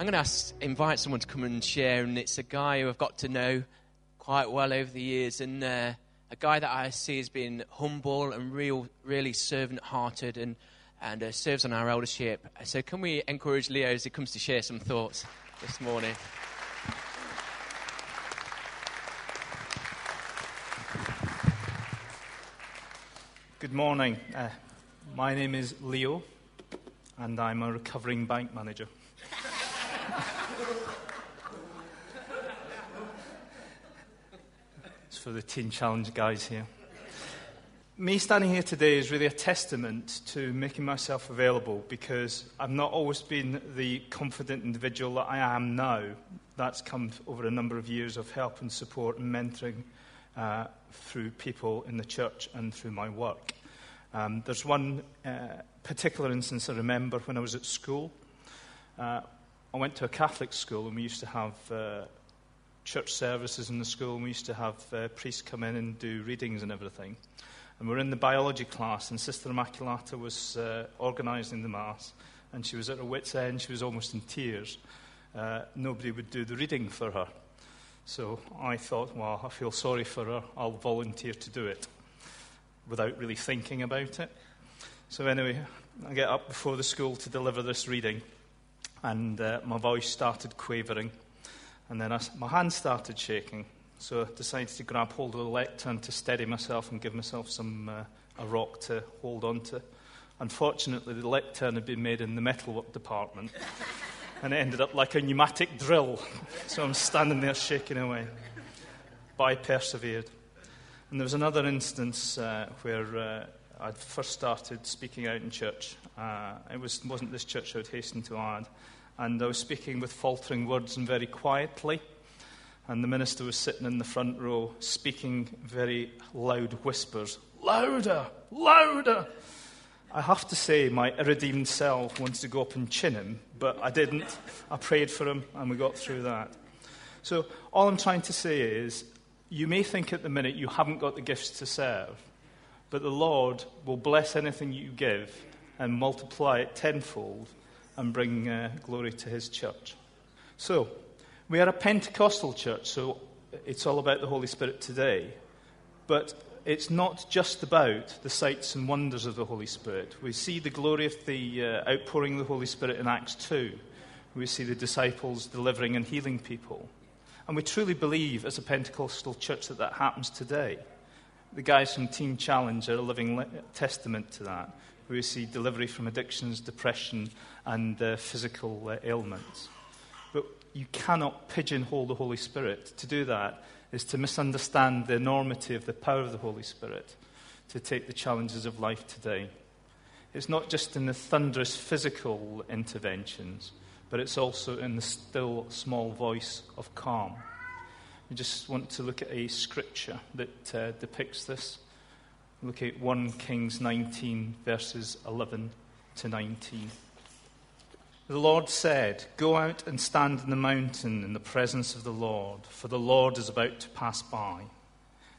I'm going to ask, invite someone to come and share, and it's a guy who I've got to know quite well over the years, and uh, a guy that I see as being humble and real, really servant-hearted, and and uh, serves on our eldership. So, can we encourage Leo as he comes to share some thoughts this morning? Good morning. Uh, my name is Leo, and I'm a recovering bank manager. It's for the Teen Challenge guys here. Me standing here today is really a testament to making myself available because I've not always been the confident individual that I am now. That's come over a number of years of help and support and mentoring uh, through people in the church and through my work. Um, there's one uh, particular instance I remember when I was at school. Uh, I went to a Catholic school and we used to have uh, church services in the school and we used to have uh, priests come in and do readings and everything. And we were in the biology class and Sister Immaculata was uh, organising the Mass and she was at her wit's end, she was almost in tears. Uh, nobody would do the reading for her. So I thought, well, I feel sorry for her, I'll volunteer to do it without really thinking about it. So, anyway, I get up before the school to deliver this reading, and uh, my voice started quavering, and then I, my hand started shaking. So, I decided to grab hold of the lectern to steady myself and give myself some uh, a rock to hold on to. Unfortunately, the lectern had been made in the metalwork department, and it ended up like a pneumatic drill. So, I'm standing there shaking away. But I persevered. And there was another instance uh, where uh, I'd first started speaking out in church. Uh, it was, wasn't this church I would hasten to add. And I was speaking with faltering words and very quietly. And the minister was sitting in the front row speaking very loud whispers Louder! Louder! I have to say, my irredeemed self wanted to go up and chin him, but I didn't. I prayed for him, and we got through that. So, all I'm trying to say is you may think at the minute you haven't got the gifts to serve, but the Lord will bless anything you give and multiply it tenfold and bring uh, glory to his church. So, we are a Pentecostal church, so it's all about the Holy Spirit today. But it's not just about the sights and wonders of the Holy Spirit. We see the glory of the uh, outpouring of the Holy Spirit in Acts 2. We see the disciples delivering and healing people. And we truly believe, as a Pentecostal church, that that happens today. The guys from Teen Challenge are a living testament to that. We see delivery from addictions, depression, and uh, physical uh, ailments. But you cannot pigeonhole the Holy Spirit. To do that is to misunderstand the enormity of the power of the Holy Spirit to take the challenges of life today. It's not just in the thunderous physical interventions, but it's also in the still small voice of calm. We just want to look at a scripture that uh, depicts this. Look at 1 Kings 19, verses 11 to 19. The Lord said, Go out and stand in the mountain in the presence of the Lord, for the Lord is about to pass by.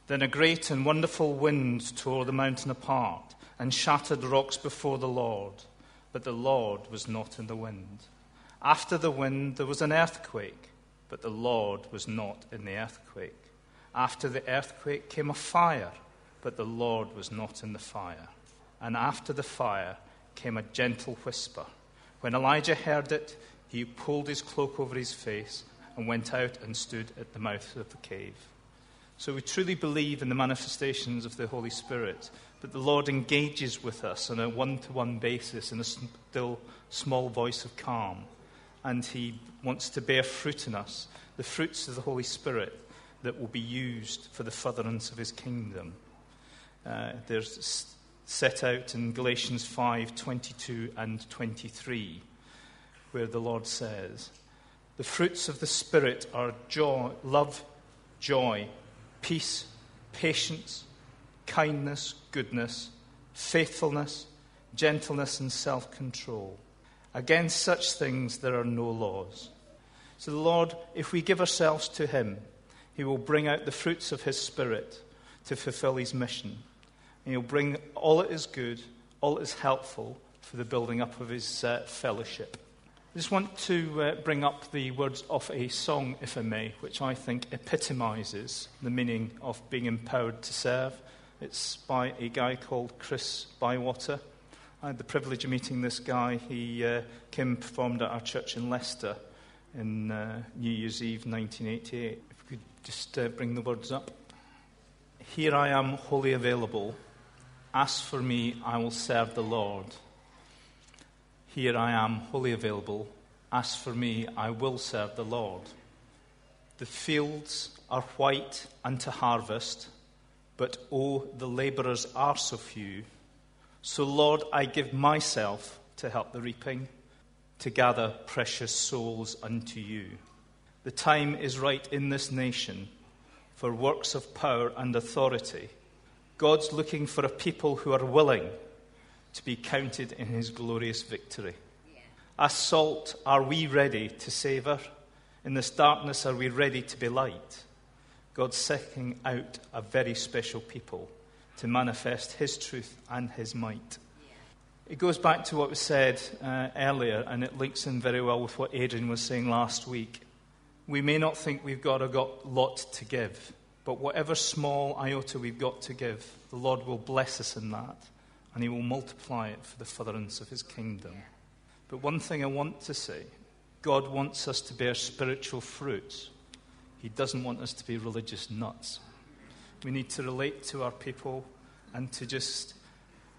Then a great and wonderful wind tore the mountain apart and shattered rocks before the Lord, but the Lord was not in the wind. After the wind, there was an earthquake, but the Lord was not in the earthquake. After the earthquake came a fire, but the Lord was not in the fire. And after the fire came a gentle whisper. When Elijah heard it, he pulled his cloak over his face and went out and stood at the mouth of the cave. So we truly believe in the manifestations of the Holy Spirit, but the Lord engages with us on a one to one basis in a still small voice of calm and He wants to bear fruit in us, the fruits of the Holy Spirit that will be used for the furtherance of His kingdom. Uh, there's set out in Galatians 5 22 and 23, where the Lord says, The fruits of the Spirit are joy, love, joy, peace, patience, kindness, goodness, faithfulness, gentleness, and self control. Against such things there are no laws. So, the Lord, if we give ourselves to Him, He will bring out the fruits of His Spirit to fulfill His mission. And He'll bring all that is good, all that is helpful for the building up of His uh, fellowship. I just want to uh, bring up the words of a song, if I may, which I think epitomizes the meaning of being empowered to serve. It's by a guy called Chris Bowater. I had the privilege of meeting this guy. He uh, and performed at our church in Leicester in uh, New Year's Eve 1988. If we could just uh, bring the words up. Here I am, wholly available. Ask for me, I will serve the Lord. Here I am, wholly available. Ask for me, I will serve the Lord. The fields are white unto harvest, but oh, the labourers are so few. So, Lord, I give myself to help the reaping, to gather precious souls unto you. The time is right in this nation for works of power and authority. God's looking for a people who are willing to be counted in his glorious victory. As salt, are we ready to savour? In this darkness, are we ready to be light? God's seeking out a very special people to manifest his truth and his might. It goes back to what was said uh, earlier, and it links in very well with what Adrian was saying last week. We may not think we've got a got lot to give, but whatever small iota we've got to give, the Lord will bless us in that, and He will multiply it for the furtherance of His kingdom. But one thing I want to say God wants us to bear spiritual fruits. He doesn't want us to be religious nuts. We need to relate to our people and to just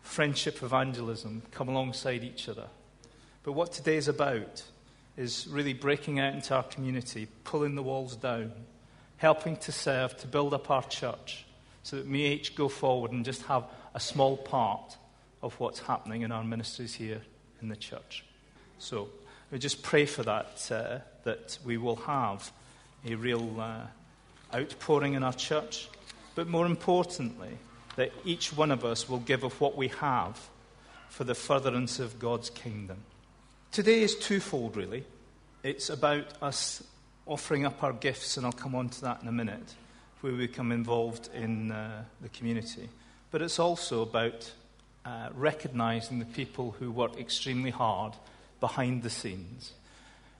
friendship evangelism, come alongside each other. But what today is about is really breaking out into our community, pulling the walls down, helping to serve, to build up our church, so that we each go forward and just have a small part of what's happening in our ministries here in the church. So we just pray for that, uh, that we will have a real uh, outpouring in our church, but more importantly, that each one of us will give of what we have for the furtherance of God's kingdom. Today is twofold, really. It's about us offering up our gifts, and I'll come on to that in a minute, where we become involved in uh, the community. But it's also about uh, recognizing the people who work extremely hard behind the scenes.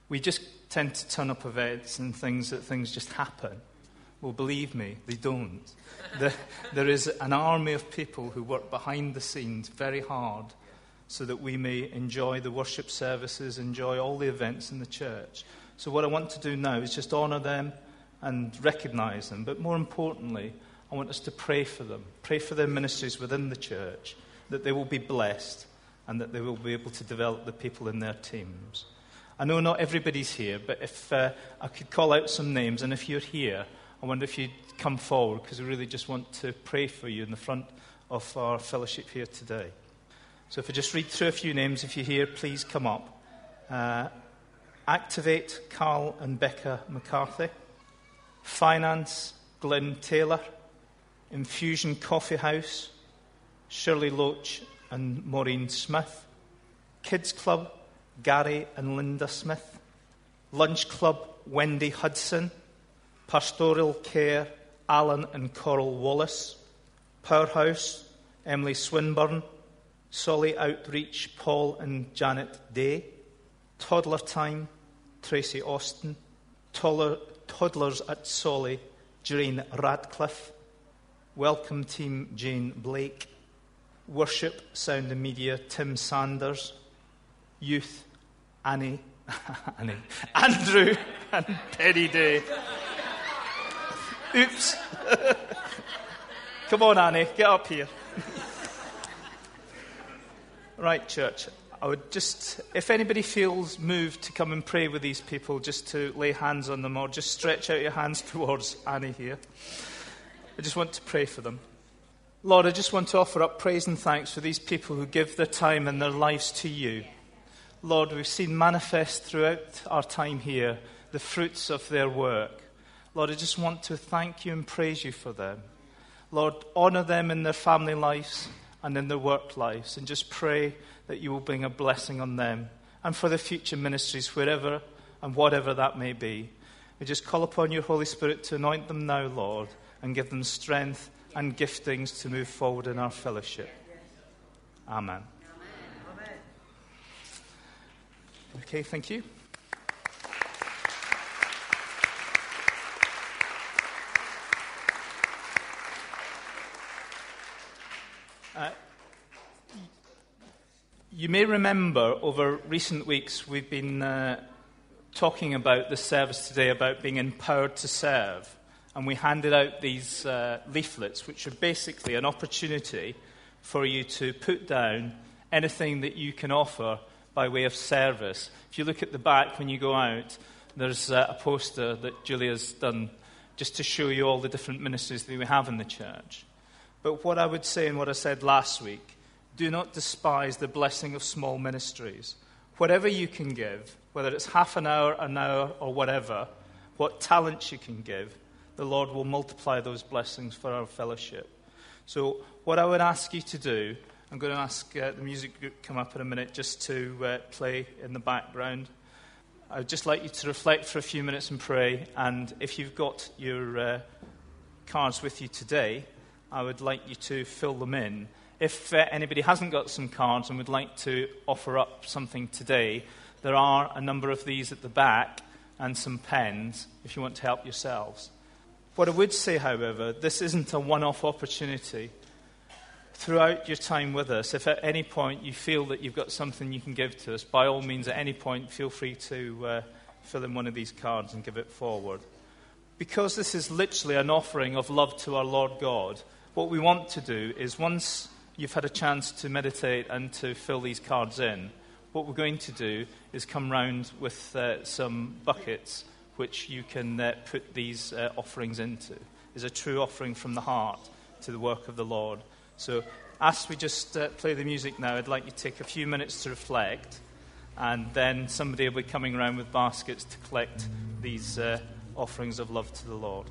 We just tend to turn up events and things that things just happen. Well, believe me, they don't. there, is an army of people who work behind the scenes very hard so that we may enjoy the worship services, enjoy all the events in the church. So, what I want to do now is just honour them and recognise them. But more importantly, I want us to pray for them, pray for their ministries within the church, that they will be blessed and that they will be able to develop the people in their teams. I know not everybody's here, but if uh, I could call out some names, and if you're here, I wonder if you'd come forward because we really just want to pray for you in the front of our fellowship here today. So if I just read through a few names, if you're here, please come up. Uh, Activate, Carl and Becca McCarthy. Finance, Glenn Taylor. Infusion Coffee House, Shirley Loach and Maureen Smith. Kids Club, Gary and Linda Smith. Lunch Club, Wendy Hudson. Pastoral Care, Alan and Coral Wallace. Powerhouse, Emily Swinburne. Solly Outreach, Paul and Janet Day. Toddler Time, Tracy Austin. Toddler, toddlers at Solly, Jane Radcliffe. Welcome Team, Jane Blake. Worship, Sound and Media, Tim Sanders. Youth, Annie, Annie, Andrew and Penny Day. Oops. Come on, Annie, get up here. right, church. I would just, if anybody feels moved to come and pray with these people, just to lay hands on them or just stretch out your hands towards Annie here. I just want to pray for them. Lord, I just want to offer up praise and thanks for these people who give their time and their lives to you. Lord, we've seen manifest throughout our time here the fruits of their work. Lord, I just want to thank you and praise you for them. Lord, honor them in their family lives and in their work lives, and just pray that you will bring a blessing on them and for the future ministries, wherever and whatever that may be. We just call upon your Holy Spirit to anoint them now, Lord, and give them strength and giftings to move forward in our fellowship. Amen. Okay, thank you. You may remember over recent weeks we've been uh, talking about the service today about being empowered to serve. And we handed out these uh, leaflets, which are basically an opportunity for you to put down anything that you can offer by way of service. If you look at the back when you go out, there's uh, a poster that Julia's done just to show you all the different ministries that we have in the church. But what I would say and what I said last week do not despise the blessing of small ministries. Whatever you can give, whether it's half an hour, an hour, or whatever, what talents you can give, the Lord will multiply those blessings for our fellowship. So, what I would ask you to do, I'm going to ask uh, the music group come up in a minute just to uh, play in the background. I would just like you to reflect for a few minutes and pray. And if you've got your uh, cards with you today, I would like you to fill them in. If uh, anybody hasn't got some cards and would like to offer up something today, there are a number of these at the back and some pens if you want to help yourselves. What I would say, however, this isn't a one off opportunity. Throughout your time with us, if at any point you feel that you've got something you can give to us, by all means, at any point, feel free to uh, fill in one of these cards and give it forward. Because this is literally an offering of love to our Lord God, what we want to do is once you've had a chance to meditate and to fill these cards in, what we're going to do is come round with uh, some buckets which you can uh, put these uh, offerings into. Is a true offering from the heart to the work of the Lord. So, as we just uh, play the music now, I'd like you to take a few minutes to reflect, and then somebody will be coming around with baskets to collect these uh, offerings of love to the Lord.